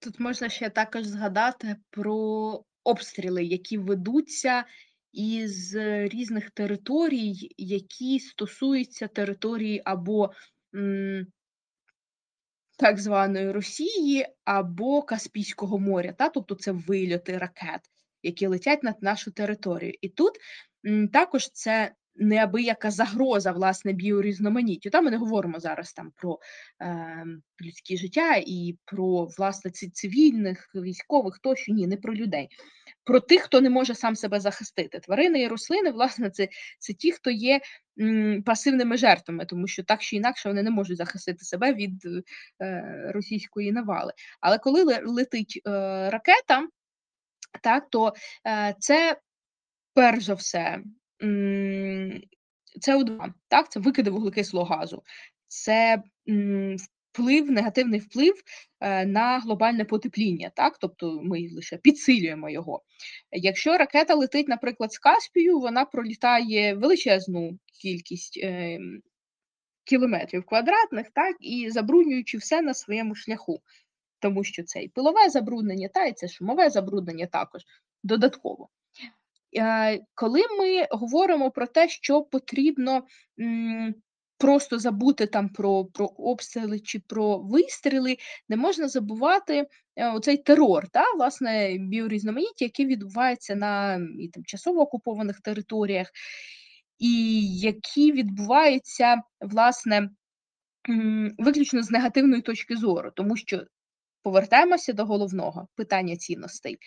Тут можна ще також згадати про обстріли, які ведуться із різних територій, які стосуються території або м, так званої Росії, або Каспійського моря. Та? Тобто це вильоти ракет, які летять над нашу територію. І тут м, також це неабияка загроза власне біорізноманіттю. Та ми не говоримо зараз там про е, людське життя і про власне цивільних, військових тощо ні, не про людей. Про тих, хто не може сам себе захистити. Тварини і рослини, власне, це це ті, хто є м, пасивними жертвами, тому що так чи інакше вони не можуть захистити себе від е, російської навали. Але коли летить е, ракета, так то е, це перш за все СО2, так, це викиди вуглекислого газу, це вплив, негативний вплив е, на глобальне потепління, так, тобто ми лише підсилюємо його. Якщо ракета летить, наприклад, з Каспію, вона пролітає величезну кількість е, кілометрів квадратних, так, і забруднюючи все на своєму шляху. Тому що це і пилове забруднення, та і це шумове забруднення також додатково. Е, коли ми говоримо про те, що потрібно просто забути там про про обстріли чи про вистріли, не можна забувати е, оцей терор, та, власне, біорізноманіття, яке відбувається на і тимчасово окупованих територіях, і які відбуваються, власне, виключно з негативної точки зору, тому що повертаємося до головного питання цінностей.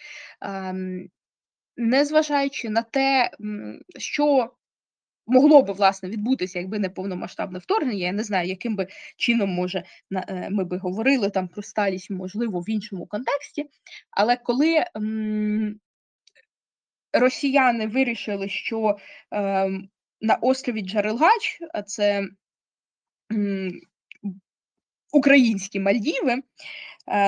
Ем, незважаючи на те, що могло би власне відбутися, якби не повномасштабне вторгнення, я не знаю, яким би чином може е, ми би говорили там про сталість, можливо, в іншому контексті. Але коли росіяни вирішили, що е, на острові Джарилгач, а це українські Мальдіви,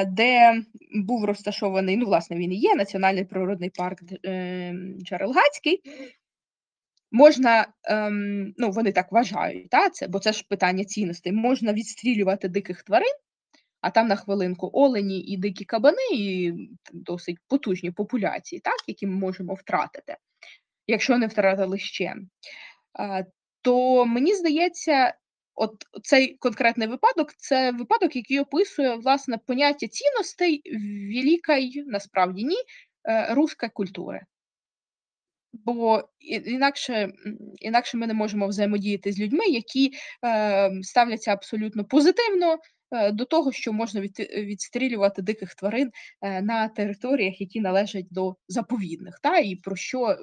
де був розташований, ну, власне, він і є Національний природний парк е, Джарелгацький. Можна, ем, ну вони так вважають, та, це, бо це ж питання цінностей, можна відстрілювати диких тварин, а там на хвилинку олені і дикі кабани, і досить потужні популяції, так, які ми можемо втратити, якщо не втратили ще. Е, то мені здається, От цей конкретний випадок це випадок, який описує власне поняття цінностей великої, насправді ні, е, руської культури. Бо інакше інакше ми не можемо взаємодіяти з людьми, які е, ставляться абсолютно позитивно е, до того, що можна від, відстрілювати диких тварин е, на територіях, які належать до заповідних, та і про що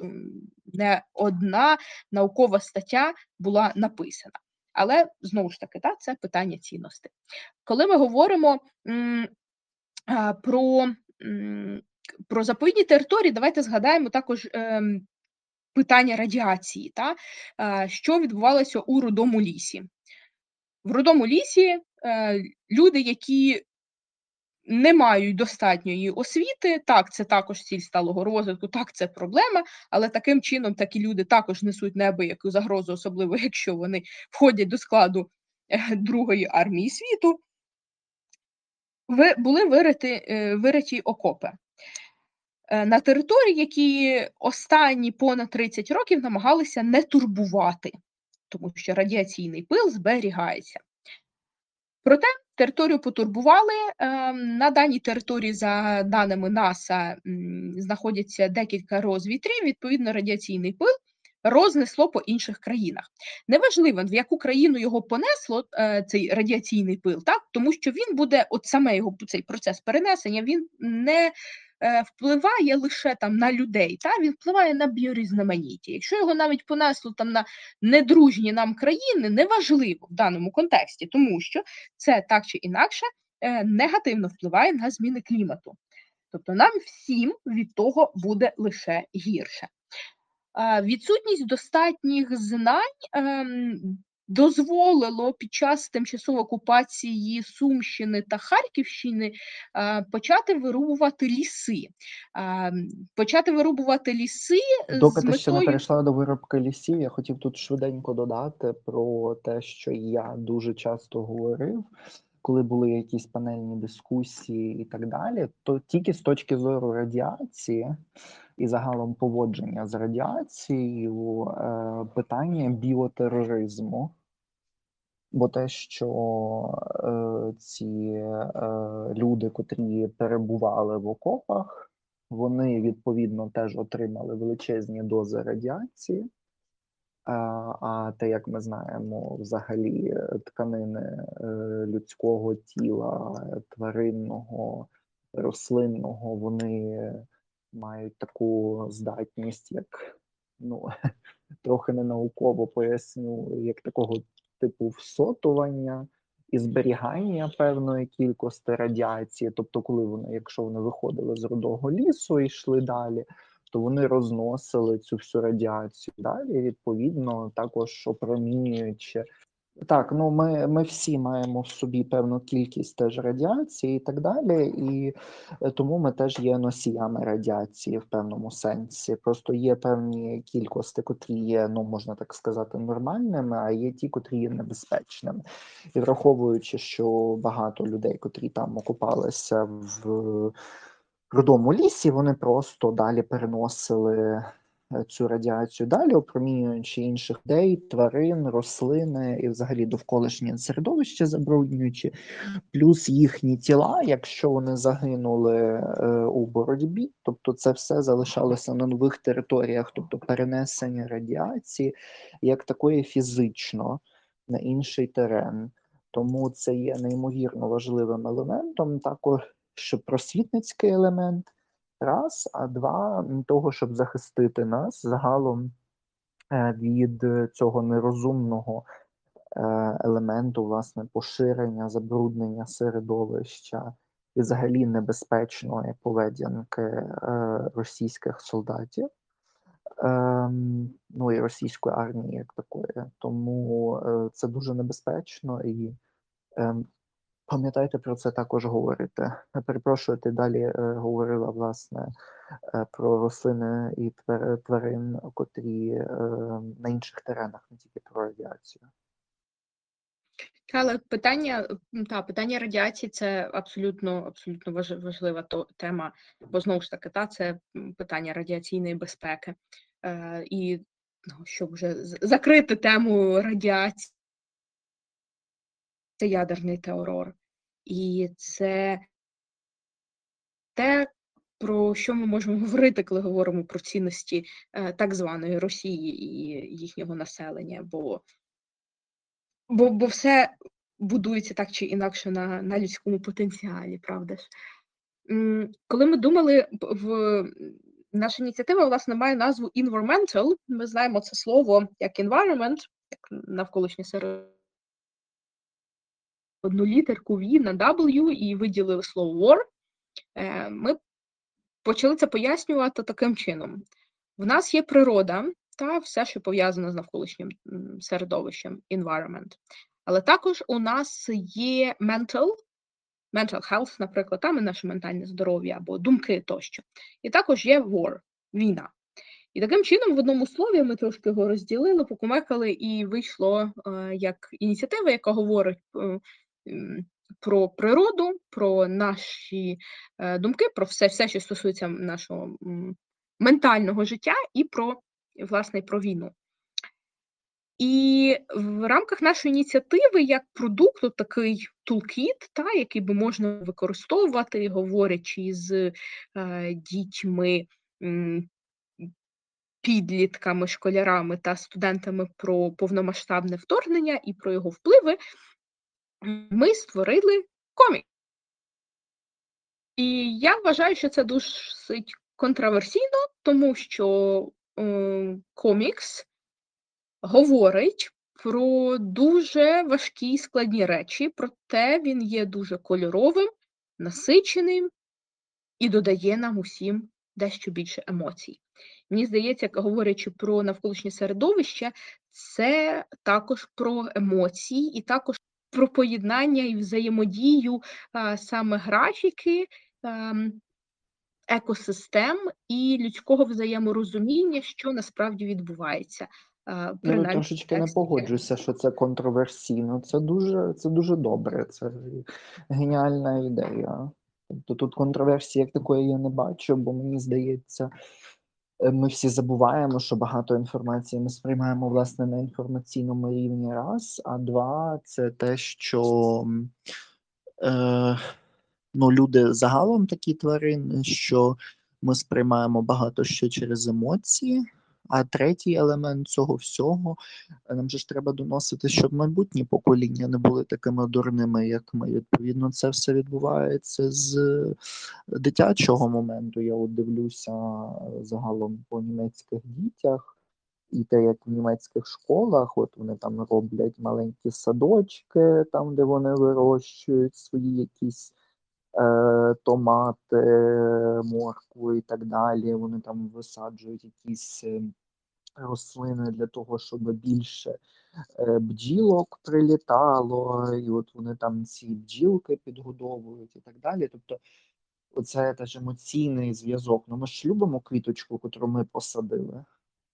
не одна наукова стаття була написана. Але знову ж таки, так, це питання цінностей. Коли ми говоримо про про заповідні території, давайте згадаємо також е, питання радіації, та, е, що відбувалося у рудому лісі. В рудому лісі е, люди, які не мають достатньої освіти. Так, це також ціль сталого розвитку, так це проблема, але таким чином такі люди також несуть неабияку загрозу, особливо якщо вони входять до складу е, Другої армії світу. Були вириті, е, вириті окопи. Е, на території, які останні понад 30 років намагалися не турбувати, тому що радіаційний пил зберігається. Проте Територію потурбували. Ем, на даній території, за даними НАСА, знаходяться декілька розвітрів, відповідно, радіаційний пил рознесло по інших країнах. Неважливо, в яку країну його понесло е, цей радіаційний пил, так тому що він буде, от саме його цей процес перенесення, він не Е, впливає лише там на людей, та він впливає на біорізноманіття. Якщо його навіть понесло там на недружні нам країни, неважливо в даному контексті, тому що це так чи інакше е, негативно впливає на зміни клімату. Тобто нам всім від того буде лише гірше. Відсутність достатніх знань ем, дозволило під час тимчасової окупації Сумщини та Харківщини почати вирубувати ліси. Почати вирубувати ліси Доки з ти ще не перейшла до виробки лісів, я хотів тут швиденько додати про те, що я дуже часто говорив. коли були якісь панельні дискусії і так далі, то тільки з точки зору радіації і загалом поводження з радіацією е, питання біотероризму. Бо те, що е, ці е, люди, котрі перебували в окопах, вони відповідно теж отримали величезні дози радіації. А, а те, як ми знаємо, взагалі е, тканини е, людського тіла, тваринного, рослинного, вони мають таку здатність, як ну трохи не науково поясню, як такого типу всотування і зберігання певної кількості радіації. Тобто, коли вони, якщо вони виходили з рудого лісу і йшли далі, то вони розносили цю всю радіацію далі, відповідно, також опромінюючи. Так, ну ми ми всі маємо в собі певну кількість теж радіації і так далі, і е, тому ми теж є носіями радіації в певному сенсі. Просто є певні кількості, котрі є, ну можна так сказати, нормальними, а є ті, котрі є небезпечними. І враховуючи, що багато людей, котрі там окупалися в рудому лісі, вони просто далі переносили цю радіацію далі, опромінюючи інших людей, тварин, рослини і взагалі довколишнє середовище забруднюючи, плюс їхні тіла, якщо вони загинули е, у боротьбі, тобто це все залишалося на нових територіях, тобто перенесення радіації як такої фізично на інший терен. Тому це є неймовірно важливим елементом, також що просвітницький елемент раз, а два того, щоб захистити нас загалом е, від цього нерозумного е, елементу, власне, поширення, забруднення середовища і взагалі небезпечної поведінки е, російських солдатів. Ем, ну і російської армії як такої, тому це дуже небезпечно і ем, Пам'ятайте про це також говорити. Перепрошую, ти далі е, говорила власне е, про рослини і тварин, котрі е, на інших теренах, не тільки про радіацію. Але питання та питання радіації це абсолютно абсолютно важлива тема, бо знову ж таки, та це питання радіаційної безпеки. Е, І ну, щоб вже закрити тему радіації, це ядерний терор. І це те, про що ми можемо говорити, коли говоримо про цінності е, так званої Росії і їхнього населення, бо бо, бо все будується так чи інакше на на людському потенціалі, правда ж? Коли ми думали в наша ініціатива, власне, має назву Environmental, ми знаємо це слово як environment, як навколишнє середовище, одну літерку V на W і виділили слово war, е, ми почали це пояснювати таким чином: в нас є природа та все, що пов'язане з навколишнім середовищем, environment. Але також у нас є mental, mental health, наприклад, там і наше ментальне здоров'я або думки тощо. І також є war, війна. І таким чином, в одному слові ми трошки його розділили, покумекали, і вийшло е, як ініціатива, яка говорить е, про природу, про наші е, думки, про все, все, що стосується нашого ментального життя, і про власне про війну. І в рамках нашої ініціативи, як продукту, такий тулкіт, та, який би можна використовувати, говорячи з е, дітьми, підлітками, школярами та студентами про повномасштабне вторгнення і про його впливи, ми створили комік. І я вважаю, що це досить контроверсійно, тому що е, комікс говорить про дуже важкі і складні речі, проте він є дуже кольоровим, насиченим і додає нам усім дещо більше емоцій. Мені здається, говорячи про навколишнє середовище, це також про емоції і також про поєднання і взаємодію а, саме графіки, а, екосистем і людського взаєморозуміння, що насправді відбувається. а, Ну, принаймні ну, трошечки не тексті. погоджуюся, що це контроверсійно. Це дуже, це дуже добре. Це геніальна ідея. Тобто тут контроверсії як такої я не бачу, бо мені здається, е, ми всі забуваємо, що багато інформації ми сприймаємо власне на інформаційному рівні раз, а два це те, що е, ну, люди загалом такі тварини, що ми сприймаємо багато що через емоції. А третій елемент цього всього е, нам же ж треба доносити, щоб майбутні покоління не були такими дурними, як ми. Відповідно, це все відбувається з е, дитячого моменту. Я от дивлюся е, загалом по німецьких дітях, і те, як в німецьких школах, от вони там роблять маленькі садочки, там де вони вирощують свої якісь е, томати, моркву і так далі. Вони там висаджують якісь рослини для того, щоб більше е, бджілок прилітало, і от вони там ці бджілки підгодовують і так далі. Тобто, оце теж емоційний зв'язок. Ну ми ж любимо квіточку, яку ми посадили.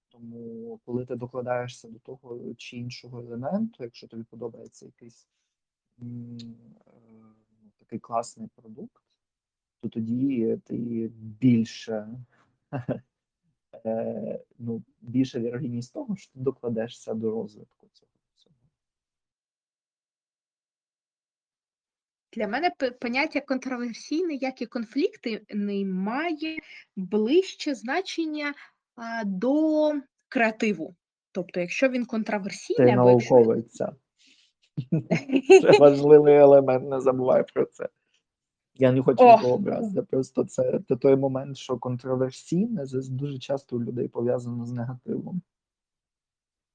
Тому, коли ти докладаєшся до того чи іншого елементу, якщо тобі подобається якийсь е, такий класний продукт, то тоді ти більше, е, ну, більше вірогідність того, що ти докладешся до розвитку цього всього. Для мене поняття контроверсійний, як і конфліктний, має ближче значення а, до креативу. Тобто, якщо він Ти контроверсійний, або якщо науковиця. Це важливий елемент, не забувай про це. Я не хочу нікого образити, просто це, це той момент, що контроверсійне дуже часто у людей пов'язано з негативом.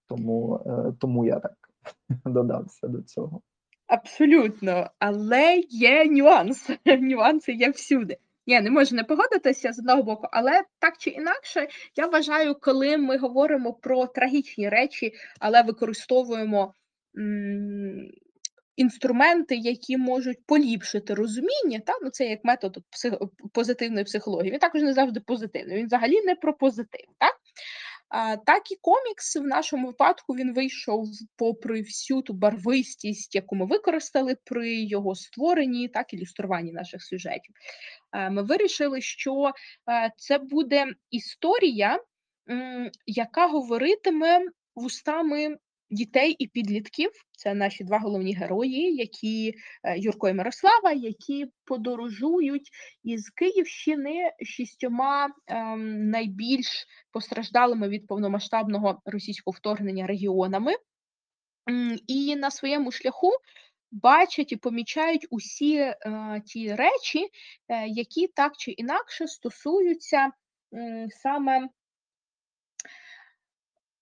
Тому, е, тому я так додався до цього. Абсолютно, але є нюанс. Нюанси є всюди. Ні, не можу не погодитися з одного боку, але так чи інакше, я вважаю, коли ми говоримо про трагічні речі, але використовуємо м, інструменти, які можуть поліпшити розуміння, та? ну це як метод псих... позитивної психології. Він також не завжди позитивний. Він взагалі не про позитив. Так? А, так і комікс в нашому випадку він вийшов попри всю ту барвистість, яку ми використали при його створенні, так ілюструванні наших сюжетів. Е, Ми вирішили, що е, це буде історія, м, яка говоритиме вустами дітей і підлітків. Це наші два головні герої, які е, Юрко і Мирослава, які подорожують із Київщини шістьома ем, найбільш постраждалими від повномасштабного російського вторгнення регіонами. І на своєму шляху бачать і помічають усі е, ті речі, е, які так чи інакше стосуються м, саме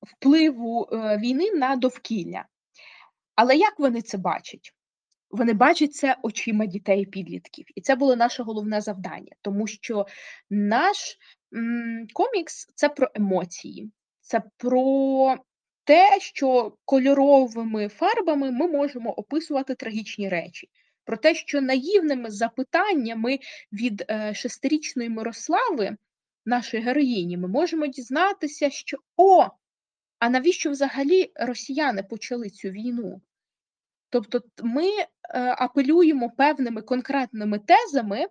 впливу е, війни на довкілля. Але як вони це бачать? Вони бачать це очима дітей і підлітків. І це було наше головне завдання, тому що наш комікс це про емоції, це про те, що кольоровими фарбами ми можемо описувати трагічні речі. Про те, що наївними запитаннями від е, шестирічної Мирослави, нашої героїні, ми можемо дізнатися, що о, а навіщо взагалі росіяни почали цю війну? Тобто, ми е, апелюємо певними конкретними тезами,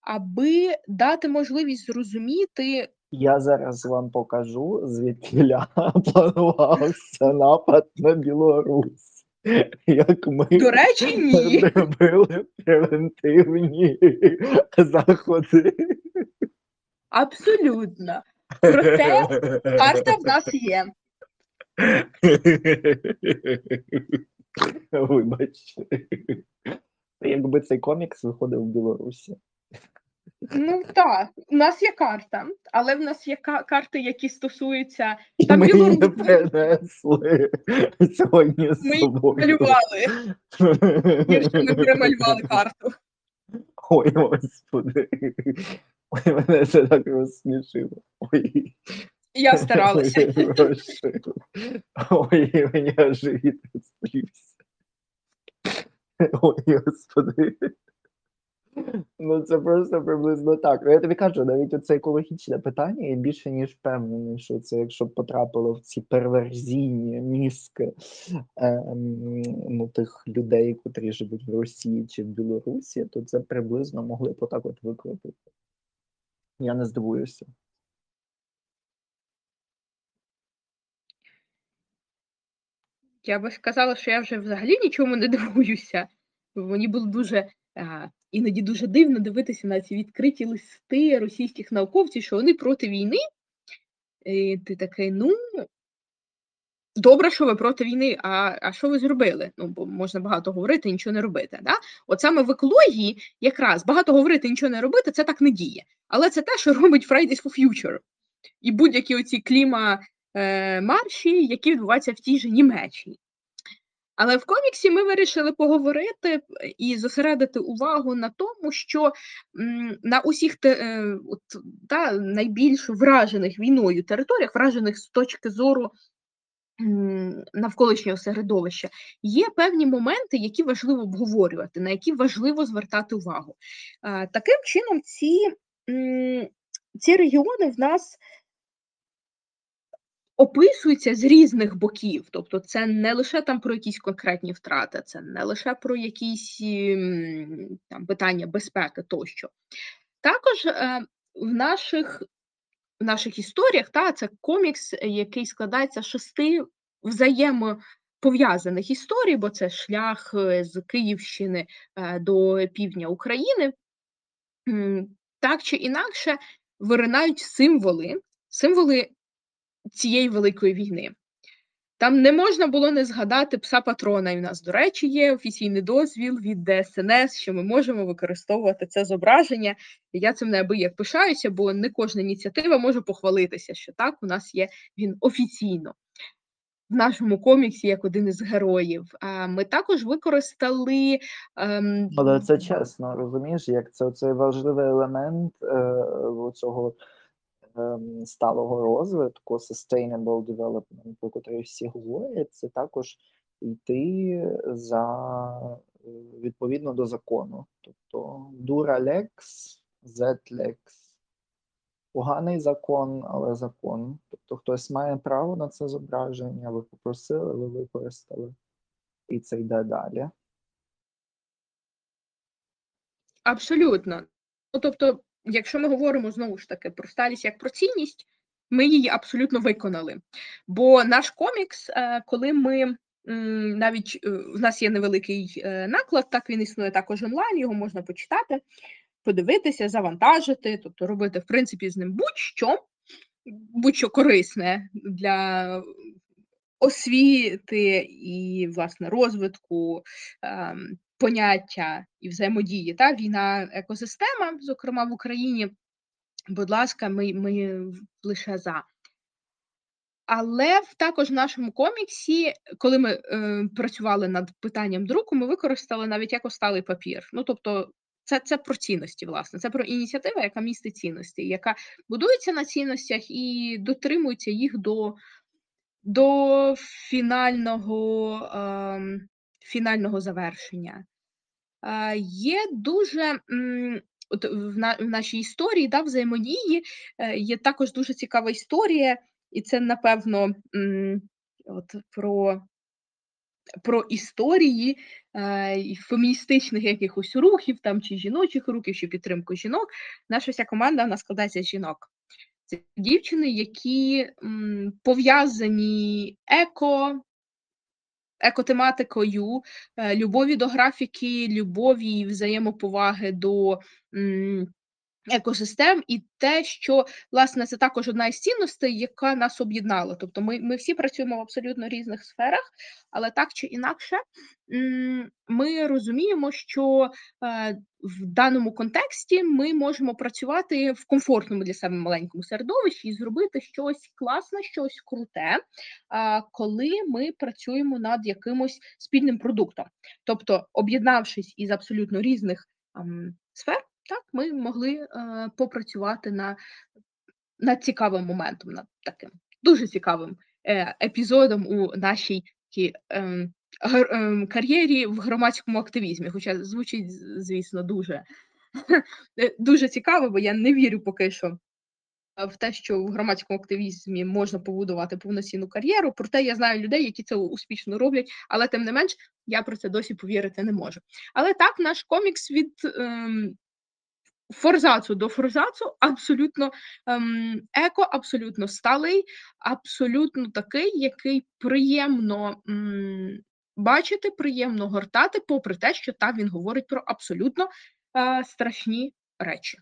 аби дати можливість зрозуміти, Я зараз вам покажу, звідкиля планувався напад на Білорусь. Як ми до речі, ні. робили превентивні заходи. Абсолютно. Проте карта в нас є. Вибачте. Якби цей комікс виходив в Білорусі. Ну так, у нас є карта, але в нас є ка- карти, які стосуються І Там ми її не перенесли сьогодні з Ми собою. малювали. Ми перемалювали карту. Ой, господи. Ой, мене це так розсмішило. Ой. Я старалася. Ой, у мене живіт розплівся. Ой, господи. Ну, це просто приблизно так. Ну, я тобі кажу, навіть оце екологічне питання, я більше ніж впевнений, що це якщо б потрапило в ці перверзійні мізки ем, ну, тих людей, котрі живуть в Росії чи в Білорусі, то це приблизно могли б отак от викрутити. Я не здивуюся. Я би сказала, що я вже взагалі нічому не дивуюся. Мені було дуже іноді дуже дивно дивитися на ці відкриті листи російських науковців, що вони проти війни. І ти такий, ну. Добре, що ви проти війни, а а що ви зробили? Ну, бо можна багато говорити, і нічого не робити. Да? От саме в екології, якраз багато говорити, нічого не робити, це так не діє. Але це те, що робить Fridays for Future. І будь-які оці кліма е, марші, які відбуваються в тій же Німеччині. Але в коміксі ми вирішили поговорити і зосередити увагу на тому, що на усіх е, та, найбільш вражених війною територіях, вражених з точки зору навколишнього середовища, є певні моменти, які важливо обговорювати, на які важливо звертати увагу. Таким чином, ці, ці регіони в нас описуються з різних боків. Тобто, це не лише там про якісь конкретні втрати, це не лише про якісь там питання безпеки тощо. Також е, в наших в наших історіях та це комікс, який складається з шести взаємопов'язаних історій, бо це шлях е, з Київщини е, до півдня України. Так чи інакше виринають символи, символи цієї великої війни. Там не можна було не згадати пса патрона. І в нас, до речі, є офіційний дозвіл від ДСНС, що ми можемо використовувати це зображення. І я цим неабияк пишаюся, бо не кожна ініціатива може похвалитися, що так, у нас є він офіційно. В нашому коміксі як один із героїв. А ми також використали. Ем... Але це чесно, розумієш, як це цей важливий елемент е, цього сталого розвитку, sustainable development, про котрий всі говорять, це також йти за е, відповідно до закону. Тобто zet lex. Поганий закон, але закон. Тобто хтось має право на це зображення, ви попросили, ви використали, і це йде далі. Абсолютно. Ну, тобто, якщо ми говоримо знову ж таки про сталість як про цінність, ми її абсолютно виконали. Бо наш комікс, е, коли ми навіть е, в нас є невеликий е, наклад, так він існує також онлайн, його можна почитати, подивитися, завантажити, тобто робити, в принципі, з ним будь-що, будь-що корисне для освіти і, власне, розвитку. Поняття і взаємодії, та війна екосистема, зокрема в Україні. Будь ласка, ми ми лише за. Але також в нашому коміксі, коли ми е, працювали над питанням друку, ми використали навіть як осталий папір. Ну тобто, це це про цінності, власне, це про ініціативу, яка містить цінності, яка будується на цінностях і дотримується їх до до фінального е, фінального завершення. Є дуже от в на в нашій історії да, взаємодії е, є також дуже цікава історія, і це, напевно, от про про історії е, феміністичних якихось рухів там чи жіночих рухів, чи підтримку жінок. Наша вся команда вона складається з жінок. Це дівчини, які пов'язані еко, екотематикою, е, любові до графіки, любові і взаємоповаги до екосистем, і те, що власне це також одна із цінностей, яка нас об'єднала. Тобто, ми ми всі працюємо в абсолютно різних сферах, але так чи інакше, ми розуміємо, що е, в даному контексті ми можемо працювати в комфортному для себе маленькому середовищі і зробити щось класне, щось круте, коли ми працюємо над якимось спільним продуктом, тобто об'єднавшись із абсолютно різних сфер так, ми могли е, попрацювати на, над цікавим моментом, над таким дуже цікавим е, епізодом у нашій е, е, кар'єрі в громадському активізмі. Хоча звучить, звісно, дуже Е, Дуже цікаво, бо я не вірю поки що в те, що в громадському активізмі можна побудувати повноцінну кар'єру. Проте я знаю людей, які це успішно роблять, але тим не менш я про це досі повірити не можу. Але так, наш комікс від ем, форзацу до форзацу абсолютно ем, еко, абсолютно сталий, абсолютно такий, який приємно м, бачити, приємно гортати, попри те, що там він говорить про абсолютно е, страшні речі.